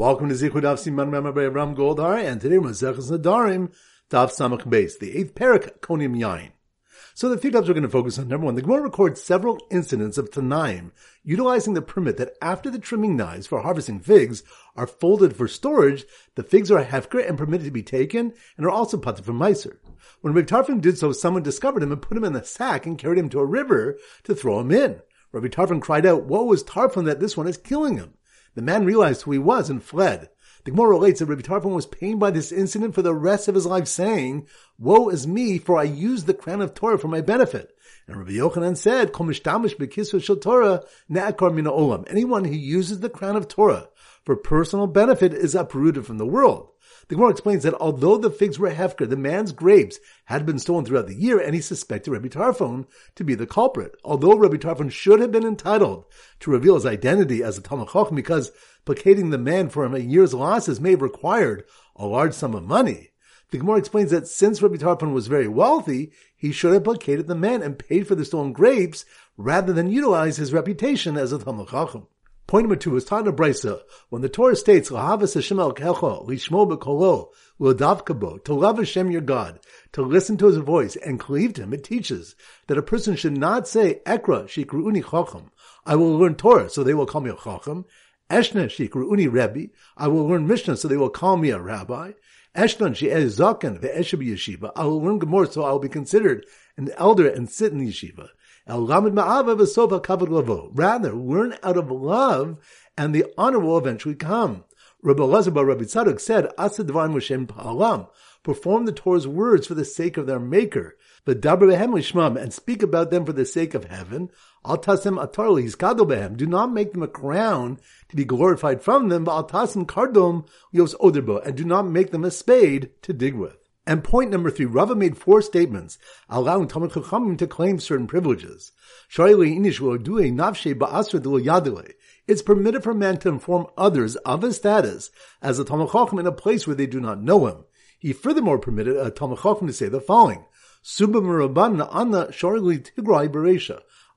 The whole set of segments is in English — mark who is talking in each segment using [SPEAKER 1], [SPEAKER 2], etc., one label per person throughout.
[SPEAKER 1] Welcome to Zichud Daf Siman Mem by Ram Goldhar, and today we're Maseches Nedarim Daf Samach Beis, the eighth parak Konim Yain. So the few topics we're going to focus on. Number one, the Gemara records several incidents of Tanaim utilizing the permit that after the trimming knives for harvesting figs are folded for storage, the figs are hefker and permitted to be taken and are also putted from Meiser. When Rabbi Tarfon did so, someone discovered him and put him in a sack and carried him to a river to throw him in. Rabbi Tarfon cried out, Woe was Tarfon that this one is killing him. The man realized who he was and fled. The Gemara relates that Rabbi Tarfon was pained by this incident for the rest of his life, saying, Woe is me, for I used the crown of Torah for my benefit. And Rabbi Yochanan said, Torah mina olam. Anyone who uses the crown of Torah for personal benefit is uprooted from the world. The Gemara explains that although the figs were hefker, the man's grapes had been stolen throughout the year, and he suspected Rabbi Tarfon to be the culprit. Although Rabbi Tarfon should have been entitled to reveal his identity as a Talmud Chacham, because placating the man for a year's losses may have required a large sum of money. The Gemara explains that since Rabbi Tarfon was very wealthy, he should have placated the man and paid for the stolen grapes rather than utilize his reputation as a Talmud Chacham. Point number two is Tana Brisa. When the Torah states, Lahavas Hashem el kecho, lishmo bekolo, l'davkabo, to love Hashem your God, to listen to his voice and cleave to him, it teaches that a person should not say, Ekra shikruuni chacham, I will learn Torah, so they will call me a chacham. Eshna shikruuni rebbe, I will learn Mishnah, so they will call me a rabbi. Eshnan she'ez zaken ve'eshabi yeshiva, I will learn Gemara, so I will be considered an elder and sit in the yeshiva. Rather, learn out of love, and the honor will eventually come. Rabbi Elazar Bar Rabbi Tzadok said, Hashem Pa'alam, perform the Torah's words for the sake of their maker, but behem and speak about them for the sake of heaven. Al tasem hiskadol behem, do not make them a crown to be glorified from them, but tasem kardom yos oderbo, and do not make them a spade to dig with. And point number three, Rava made four statements allowing Talmud Chachamim to claim certain privileges. It's permitted for man to inform others of his status as a Talmud Chacham in a place where they do not know him. He furthermore permitted a Talmud Chacham to say the following: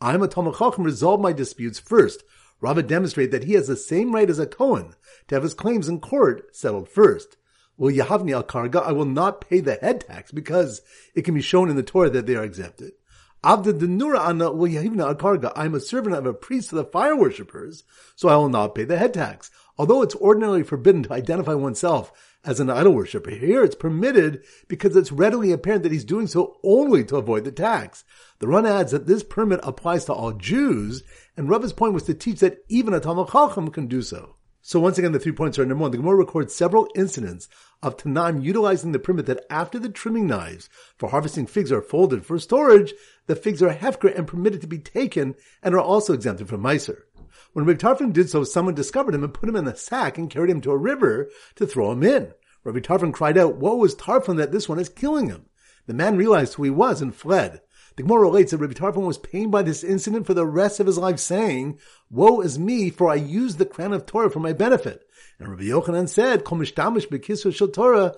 [SPEAKER 1] I'm a Talmud Chacham, resolve my disputes first. Rava demonstrated that he has the same right as a Kohen to have his claims in court settled first. Well, Yahavni al Karga, I will not pay the head tax because it can be shown in the Torah that they are exempted. Abda Denura Anna will Yahivna al Karga, I am a servant of a priest of the fire worshippers, so I will not pay the head tax. Although it's ordinarily forbidden to identify oneself as an idol worshiper, here it's permitted because it's readily apparent that he's doing so only to avoid the tax. The Ran adds that this permit applies to all Jews, and Rava's point was to teach that even a Talmud Chacham can do so. So once again, the three points are number one. The Gemara records several incidents of Tanaim utilizing the permit that after the trimming knives for harvesting figs are folded for storage, the figs are hefker and permitted to be taken and are also exempted from Meiser. When Rabbi Tarfon did so, someone discovered him and put him in a sack and carried him to a river to throw him in. Rabbi Tarfon cried out, Woe is Tarfon that this one is killing him? The man realized who he was and fled. The Gemara relates that Rabbi Tarfon was pained by this incident for the rest of his life, saying, Woe is me, for I used the crown of Torah for my benefit. And Rabbi Yochanan said, Torah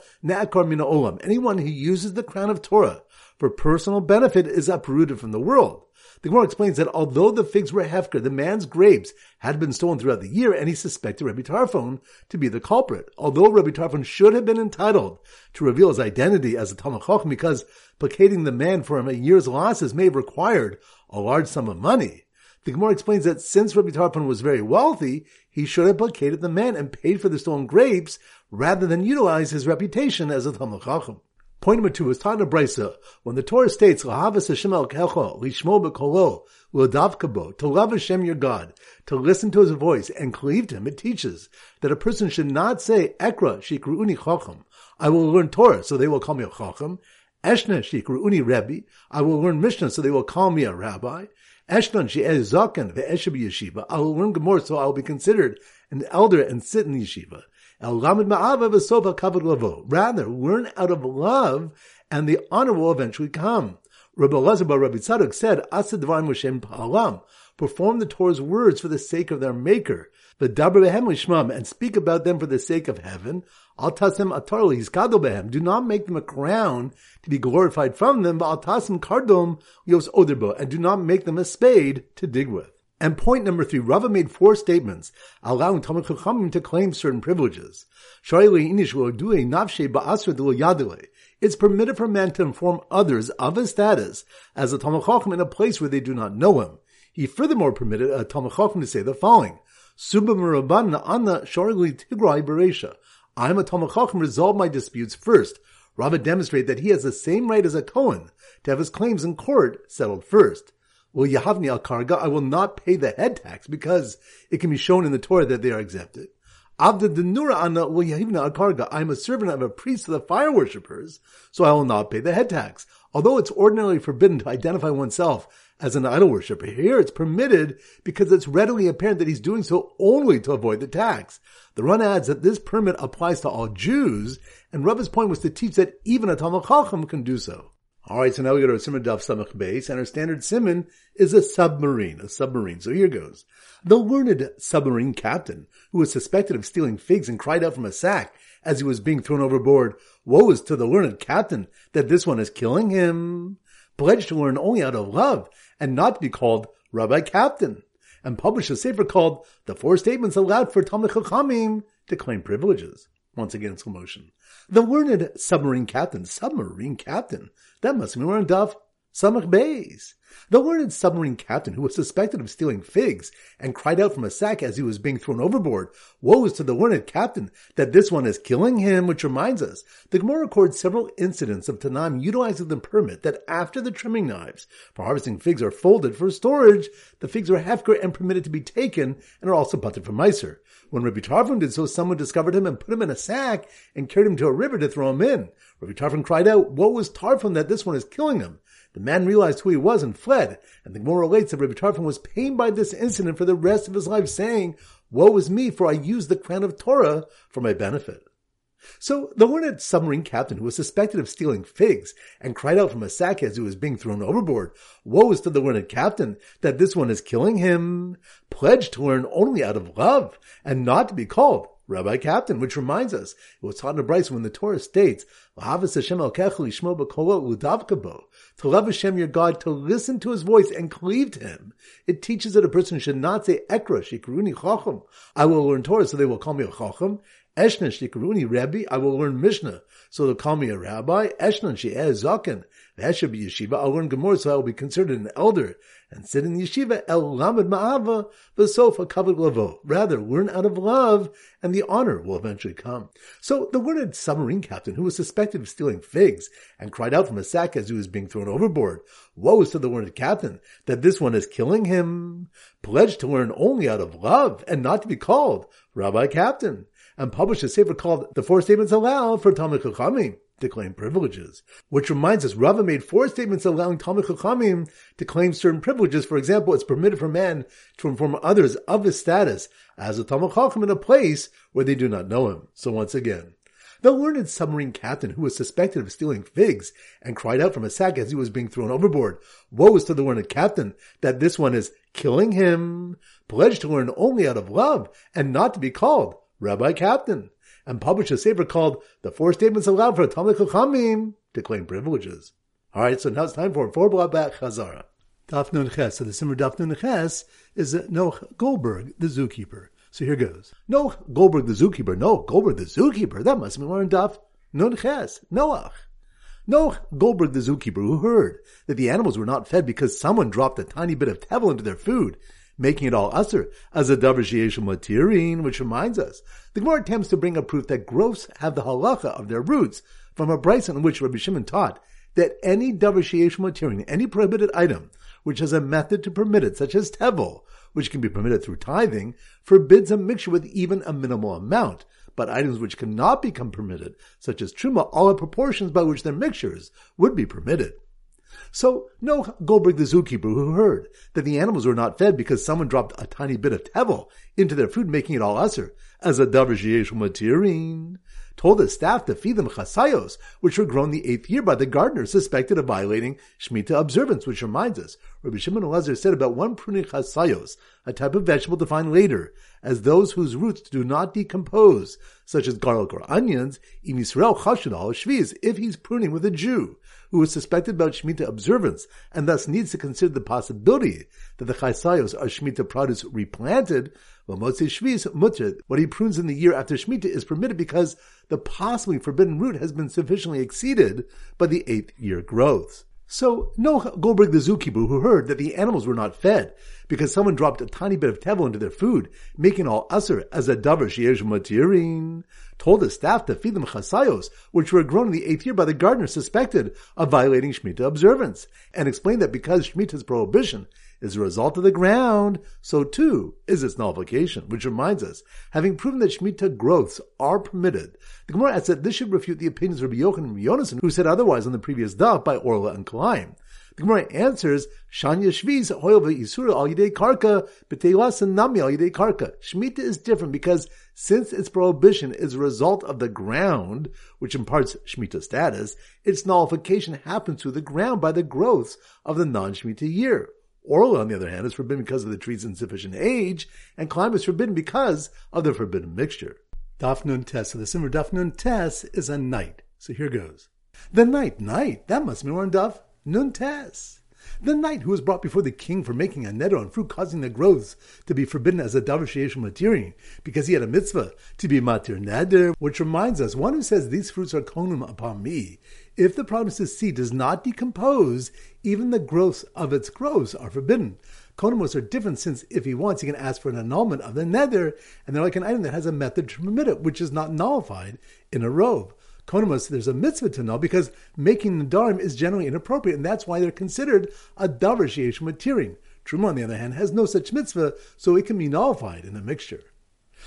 [SPEAKER 1] mina olam. Anyone who uses the crown of Torah for personal benefit is uprooted from the world. The Gemara explains that although the figs were hefker, the man's grapes had been stolen throughout the year, and he suspected Rabbi Tarfon to be the culprit. Although Rabbi Tarfon should have been entitled to reveal his identity as a Talmud Chacham, because placating the man for a year's losses may have required a large sum of money. The Gemara explains that since Rabbi Tarfon was very wealthy, he should have placated the man and paid for the stolen grapes rather than utilize his reputation as a Talmud Chacham. Point number two is Tana Brisa. When the Torah states, Lahavas Hashem el kecho, lishmo bekolo, l'davkabo, to love Hashem your God, to listen to his voice and cleave to him, it teaches that a person should not say, Ekra shikruuni chacham, I will learn Torah, so they will call me a chacham. Eshna shikruuni rebbe, I will learn Mishnah, so they will call me a rabbi. Eshnan she'ez zaken ve'eshabi yeshiva, I will learn Gemara, so I will be considered an elder and sit in the yeshiva. Rather, learn out of love, and the honor will eventually come. Rabbi Elazar Bar Rabbi Tzadok said, Hashem Pa'alam, perform the Torah's words for the sake of their maker, v'daber behem lishmam, and speak about them for the sake of heaven. Al tasem atarli hiskadol behem, do not make them a crown to be glorified from them, but al tasem kardom yos oderbo, and do not make them a spade to dig with. And point number three, Rava made four statements allowing Talmud Chachamim to claim certain privileges. It's permitted for a man to inform others of his status as a Talmud Chacham in a place where they do not know him. He furthermore permitted a Talmud Chacham to say the following. I am a Talmud Chacham. Resolve my disputes first. Rava demonstrate that he has the same right as a Kohen to have his claims in court settled first. Well, Yahavni al Karga, I will not pay the head tax because it can be shown in the Torah that they are exempted. Avda denura anna well Yahavni al Karga, I am a servant of a priest of the fire worshippers, so I will not pay the head tax. Although it's ordinarily forbidden to identify oneself as an idol worshiper. Here it's permitted because it's readily apparent that he's doing so only to avoid the tax. The Ran adds that this permit applies to all Jews, and Rava's point was to teach that even a Talmud Chacham can do so. Alright, so now we go to a Simon Daf Samach base, and our standard Simon is a submarine, a submarine. So here goes. The learned submarine captain, who was suspected of stealing figs and cried out from a sack as he was being thrown overboard, Woe is to the learned captain that this one is killing him. Pledged to learn only out of love and not to be called Rabbi Captain, and published a sefer called The Four Statements Allowed for Talmud Chachamim to Claim Privileges. Once again, motion. The learned submarine captain, submarine captain, that must be learned of Samach Bays. The learned submarine captain who was suspected of stealing figs and cried out from a sack as he was being thrown overboard, woe is to the learned captain that this one is killing him, which reminds us, the Gemara records several incidents of Tanaim utilizing the permit that after the trimming knives for harvesting figs are folded for storage, the figs are hefker and permitted to be taken and are also butted for miser. When Rabbi Tarfon did so, someone discovered him and put him in a sack and carried him to a river to throw him in. Rabbi Tarfon cried out, Woe is Tarfon that this one is killing him? The man realized who he was and fled, and the Gemara relates that Rabbi Tarfon was pained by this incident for the rest of his life, saying, Woe is me, for I used the crown of Torah for my benefit. So the learned submarine captain who was suspected of stealing figs and cried out from a sack as he was being thrown overboard, woe is to the learned captain that this one is killing him, pledged to learn only out of love and not to be called Rabbi Captain, which reminds us, it was taught in the Brisa when the Torah states, to love Hashem your God, to listen to his voice and cleave to him. It teaches that a person should not say Ekra, Shikruni Chacham. I will learn Torah, so they will call me a Chacham. Eshna Shikruni Rebbe, I will learn Mishnah, so they'll call me a rabbi. Eshna She'ez Zaken, Vesha Yeshiva, I'll learn Gemara, so I will be considered an elder and sit in the yeshiva el lamed ma'ava v'sofa kavod lavo. Rather, learn out of love, and the honor will eventually come. So the learned submarine captain, who was suspected of stealing figs, and cried out from a sack as he was being thrown overboard, "Woe to the learned captain that this one is killing him!" Pledged to learn only out of love, and not to be called Rabbi Captain, and published a sefer called "The Four Statements Allowed for Talmud Chachamim." To claim privileges. Which reminds us, Rava made four statements allowing Talmud Chachamim to claim certain privileges. For example, it's permitted for man to inform others of his status as a Talmud Chacham in a place where they do not know him. So once again, the learned submarine captain who was suspected of stealing figs and cried out from a sack as he was being thrown overboard, woe is to the learned captain that this one is killing him, pledged to learn only out of love and not to be called Rabbi Captain and published a sefer called The Four Statements Allowed for Talmud Chachamim to claim privileges. All right, so now it's time for four block back Chazara. Daf Nun Ches. So the Simmer Daf Nun Ches is Noach Goldberg, the zookeeper. So here goes. Noach Goldberg, the zookeeper. No, Goldberg, the zookeeper. That must be learned Daf Nun Ches. Noach. Noach Goldberg, the zookeeper, who heard that the animals were not fed because someone dropped a tiny bit of tevel into their food, making it all usher as a davar matirin, which reminds us, the Gemara attempts to bring a proof that growths have the halacha of their roots from a brisa in which Rabbi Shimon taught that any davar matirin, any prohibited item, which has a method to permit it, such as tevel, which can be permitted through tithing, forbids a mixture with even a minimal amount. But items which cannot become permitted, such as truma, all the proportions by which their mixtures would be permitted. So no Goldberg the zookeeper who heard that the animals were not fed because someone dropped a tiny bit of tevel into their food, making it all usher as a davar sheyeshul matirin. Told his staff to feed them chasayos, which were grown the eighth year by the gardener suspected of violating Shemitah observance, which reminds us, Rabbi Shimon Elazar said about one pruning chasayos, a type of vegetable defined later, as those whose roots do not decompose, such as garlic or onions, im Yisrael shviz, if he's pruning with a Jew who is suspected about Shemitah observance and thus needs to consider the possibility that the chasayos are Shemitah produce replanted, what he prunes in the year after Shemitah is permitted because the possibly forbidden root has been sufficiently exceeded by the eighth year growths. So no Goldberg the zookeeper who heard that the animals were not fed because someone dropped a tiny bit of tevel into their food, making all usr as a davar sheyesh matirin, told his staff to feed them chasayos, which were grown in the eighth year by the gardener suspected of violating Shemitah observance, and explained that because Shemitah's prohibition is a result of the ground, so too is its nullification, which reminds us, having proven that Shemitah growths are permitted, the Gemara adds that this should refute the opinions of Rabbi Yochanan and Yonason, who said otherwise on the previous daf by Orla and Kalaim. The Gemara answers, Shanya Shviz, Hoyel Isura al Yidei Karka, B'teilas and Nami al Yidei Karka. Shemitah is different because since its prohibition is a result of the ground, which imparts Shemitah status, its nullification happens through the ground by the growths of the non-Shemitah year. Orla, on the other hand, is forbidden because of the tree's insufficient age, and Kalaim is forbidden because of the forbidden mixture. Dafnun Tes. So the Simmer Daf Nun Tes is a night. So here goes. The night, night, that must be one Daf Nun Tes. The knight who was brought before the king for making a neder on fruit causing the growths to be forbidden as a davar sheyesh matirin, because he had a mitzvah to be matir neder, which reminds us, one who says these fruits are konim upon me, if the promised seed does not decompose, even the growths of its growths are forbidden. Konimos are different since if he wants, he can ask for an annulment of the neder, and they're like an item that has a method to permit it, which is not nullified in a robe. Konimos, there's a mitzvah to null because making nadarim is generally inappropriate, and that's why they're considered a davar sheyesh matirin. Truma, on the other hand, has no such mitzvah, so it can be nullified in a mixture.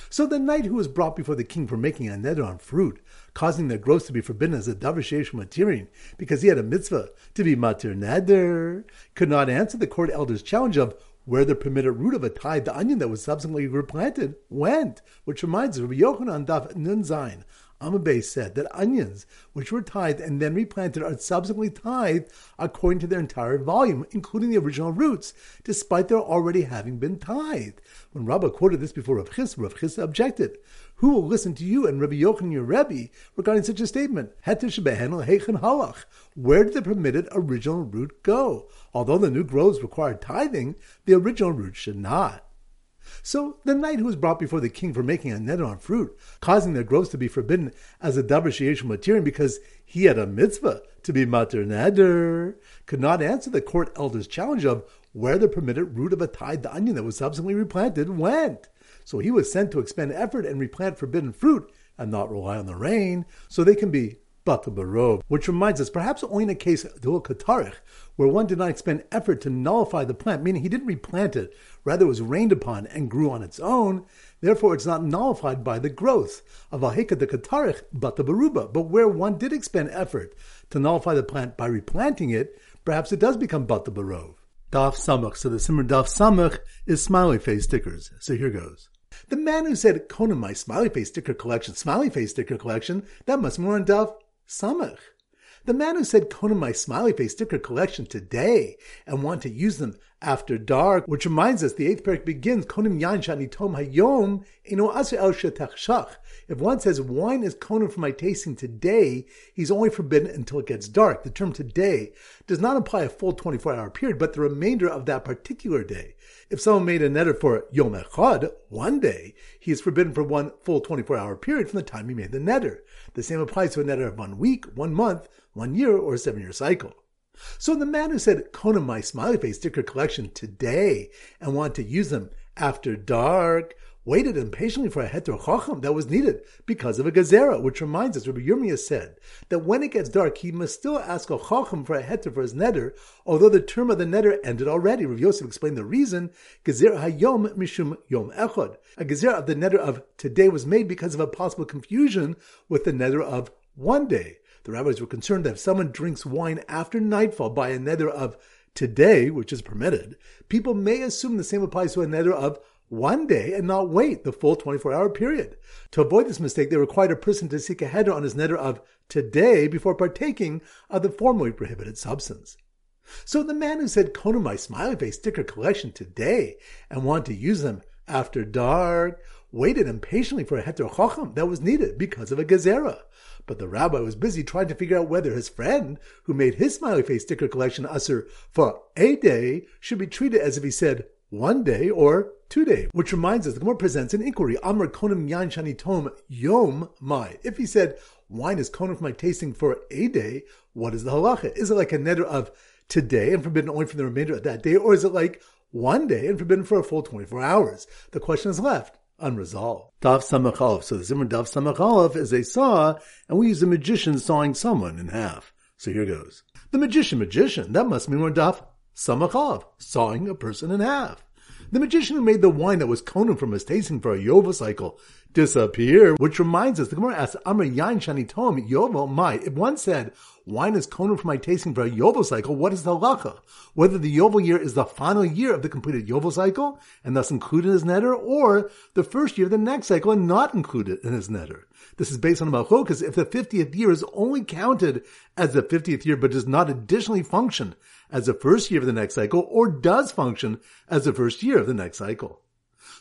[SPEAKER 1] So the knight who was brought before the king for making a neder on fruit, causing their growth to be forbidden as a davar sheyesh matirin, because he had a mitzvah to be matir neder, could not answer the court elder's challenge of where the permitted root of a tithe, the onion that was subsequently replanted, went, which reminds us of Yochanan Daf Nun Zayin. Amabay said that onions, which were tithed and then replanted, are subsequently tithed according to their entire volume, including the original roots, despite their already having been tithed. When Rabbah quoted this before Rav Chisda, Rav Chisda objected. Who will listen to you and Rabbi Yochanan, your Rebbe, regarding such a statement? Hetish behenel hechen halach. Where did the permitted original root go? Although the new groves required tithing, the original root should not. So the knight who was brought before the king for making a neder on fruit, causing their growths to be forbidden as a davar sheyesh matirin because he had a mitzvah to be matir neder, could not answer the court elder's challenge of where the permitted root of a tithed onion that was subsequently replanted went. So he was sent to expend effort and replant forbidden fruit and not rely on the rain, so they can be Batabarov, which reminds us perhaps only in a case Dul Katarich, where one did not expend effort to nullify the plant, meaning he didn't replant it, rather it was rained upon and grew on its own, therefore it's not nullified by the growth of Ahika de Katarich Batabaruba. But where one did expend effort to nullify the plant by replanting it, perhaps it does become Batabarov. Daf Samach. So the Simmer Daf Samach is smiley face stickers. So here goes. The man who said, Conan, my smiley face sticker collection, smiley face sticker collection, that must be more on Daf Samach. The man who said, Conan, my smiley face sticker collection today and want to use them after dark, which reminds us the eighth parak begins, Konim Shani Tom Hayom, Aser El. If one says wine is Conan for my tasting today, he's only forbidden until it gets dark. The term today does not imply a full 24 hour period, but the remainder of that particular day. If someone made a neder for Yom Echad, one day, he is forbidden for one full 24 hour period from the time he made the neder. The same applies to a neder of one week, one month, one year, or a seven year cycle. So the man who said, Kona my smiley face sticker collection today and want to use them after dark, waited impatiently for a heter chacham that was needed because of a gezerah, which reminds us, Rabbi Yirmiyah said that when it gets dark, he must still ask a chacham for a heter for his neder, although the term of the neder ended already. Rabbi Yosef explained the reason, gezerah hayom mishum yom echad. A gezerah of the neder of today was made because of a possible confusion with the neder of one day. The rabbis were concerned that if someone drinks wine after nightfall by a neder of today, which is permitted, people may assume the same applies to a neder of one day and not wait the full 24 hour period. To avoid this mistake, they required a person to seek a heter on his neder of today before partaking of the formerly prohibited substance. So the man who said, Kona smiley face sticker collection today and wanted to use them after dark waited impatiently for a heter chacham that was needed because of a gezerah. But the rabbi was busy trying to figure out whether his friend, who made his smiley face sticker collection usher for a day, should be treated as if he said one day or two day. Which reminds us, the Gemara presents an inquiry. Amr konim yan shani tom yom mai. If he said wine is konim for my tasting for a day, what is the halacha? Is it like a neder of today and forbidden only for the remainder of that day, or is it like one day and forbidden for a full 24 hours? The question is left unresolved. Daf Samachalov. So the Zimmer Daf Samachalov is a saw, and we use a magician sawing someone in half. So here goes. The magician, magician, that must mean we're Daf Samachalov, sawing a person in half. The magician who made the wine that was Conan from his tasting for a Yova cycle disappear, which reminds us, the Gemara asks, Amr Yain Shani Tom Yovel Mai. If one said, wine is Conan from my tasting for a Yovel cycle, what is the halacha? Whether the Yovel year is the final year of the completed Yovel cycle, and thus included in his neder, or the first year of the next cycle and not included in his neder. This is based on because if the 50th year is only counted as the 50th year but does not additionally function as the first year of the next cycle, or does function as the first year of the next cycle.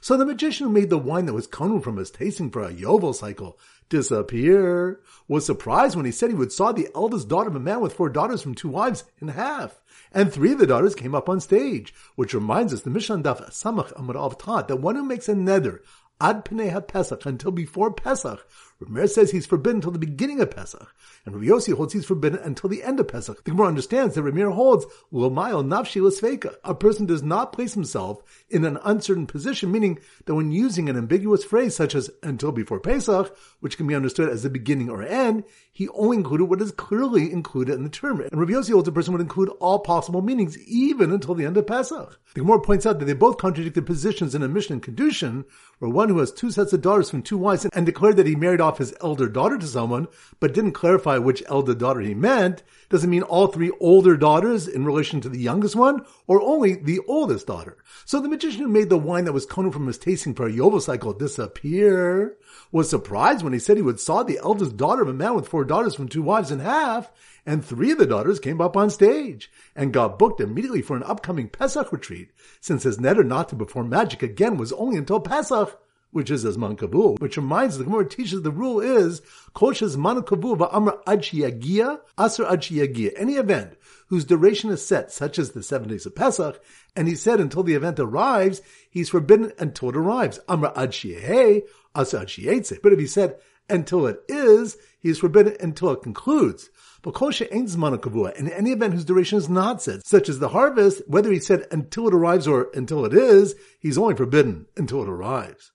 [SPEAKER 1] So the magician who made the wine that was coming from his tasting for a Yovel cycle disappear was surprised when he said he would saw the eldest daughter of a man with four daughters from two wives in half. And three of the daughters came up on stage, which reminds us the Mishnah Daf Samach Amar Av taught that one who makes a neder ad Pnei Pesach until before Pesach Rameir says he's forbidden until the beginning of Pesach, and Rabbi holds he's forbidden until the end of Pesach. The Gemara understands that Rameir holds Lomayo Nafshi Lasveka. A person does not place himself in an uncertain position, meaning that when using an ambiguous phrase such as until before Pesach, which can be understood as the beginning or end, he only included what is clearly included in the term. And Rabbi holds a person would include all possible meanings, even until the end of Pesach. The Gemara points out that they both contradict contradicted positions in a Mishnah in Kedushin, where one who has two sets of daughters from two wives and declared that he married off off his elder daughter to someone, but didn't clarify which elder daughter he meant, does it mean all three older daughters in relation to the youngest one, or only the oldest daughter? So the magician who made the wine that was coming from his tasting for a Yovel cycle disappear was surprised when he said he would saw the eldest daughter of a man with four daughters from two wives in half, and three of the daughters came up on stage and got booked immediately for an upcoming Pesach retreat, since his neder not to perform magic again was only until Pesach which is as man kabul, which reminds the Gemara teaches the rule is koshes man kabul va'amr ad yagia asr ad yagia. Any event whose duration is set, such as the seven days of Pesach, and he said until the event arrives, he's forbidden until it arrives. Amr ad hey asr ad But if he said until it is, he is forbidden until it concludes. But kosher ain't zman kavua, in any event whose duration is not set, such as the harvest, whether he said until it arrives or until it is, he's only forbidden until it arrives.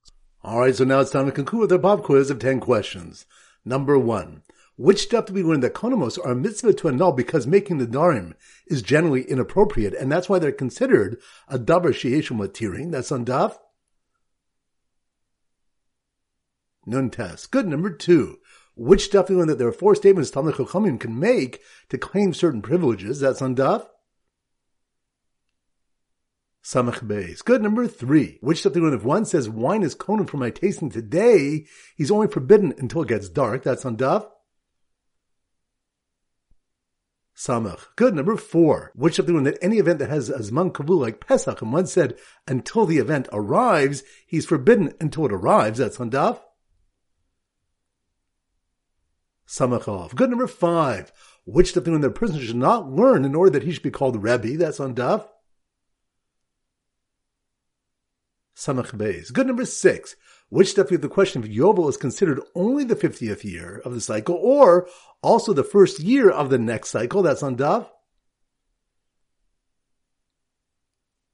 [SPEAKER 1] All right, so now it's time to conclude with our pop quiz of 10 questions. Number one. Which stuff do we learn that konomos are a mitzvah to annul because making the darim is generally inappropriate, and that's why they're considered a davar sheishim latiring? That's on daf. Nun test. Good. Number two. Which stuff do we learn that there are four statements Talmud Chachamim can make to claim certain privileges? That's on daf. Samach Beis. Good. Number three. Which something if one says wine is konim for my tasting today, he's only forbidden until it gets dark. That's on Daf. Samach. Good. Number four. Which of the one that any event that has a Zman Kavua like Pesach, and one said until the event arrives, he's forbidden until it arrives. That's on Daf. Samachov. Good. Number five. Which of the one that a person should not learn in order that he should be called Rebbe. That's on Daf. Samach Beis. Good number six. Which stuff the question if Yovel is considered only the 50th year of the cycle or also the first year of the next cycle? That's on Dav.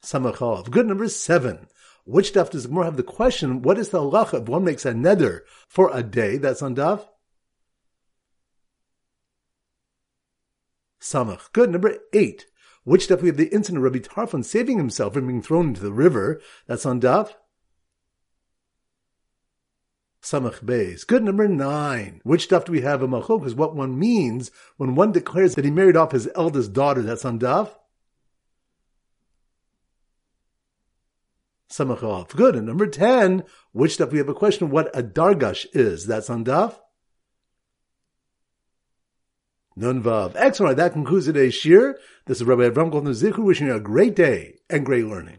[SPEAKER 1] Samachov. Good number seven. Which stuff does Gemara have the question, what is the halacha if one makes a neder for a day? That's on Dav. Samach. Good. Number eight. Which daf we have the incident of Rabbi Tarfon saving himself from being thrown into the river? That's on daf. Samach Beis. Good number nine. Which stuff do we have a machok is what one means when one declares that he married off his eldest daughter. That's on daf. Samach Good. And number 10, which stuff we have a question of what a dargash is. That's on Daf. Nun. Excellent. That concludes today's shiur. This is Rabbi Avram Goldner Zichu wishing you a great day and great learning.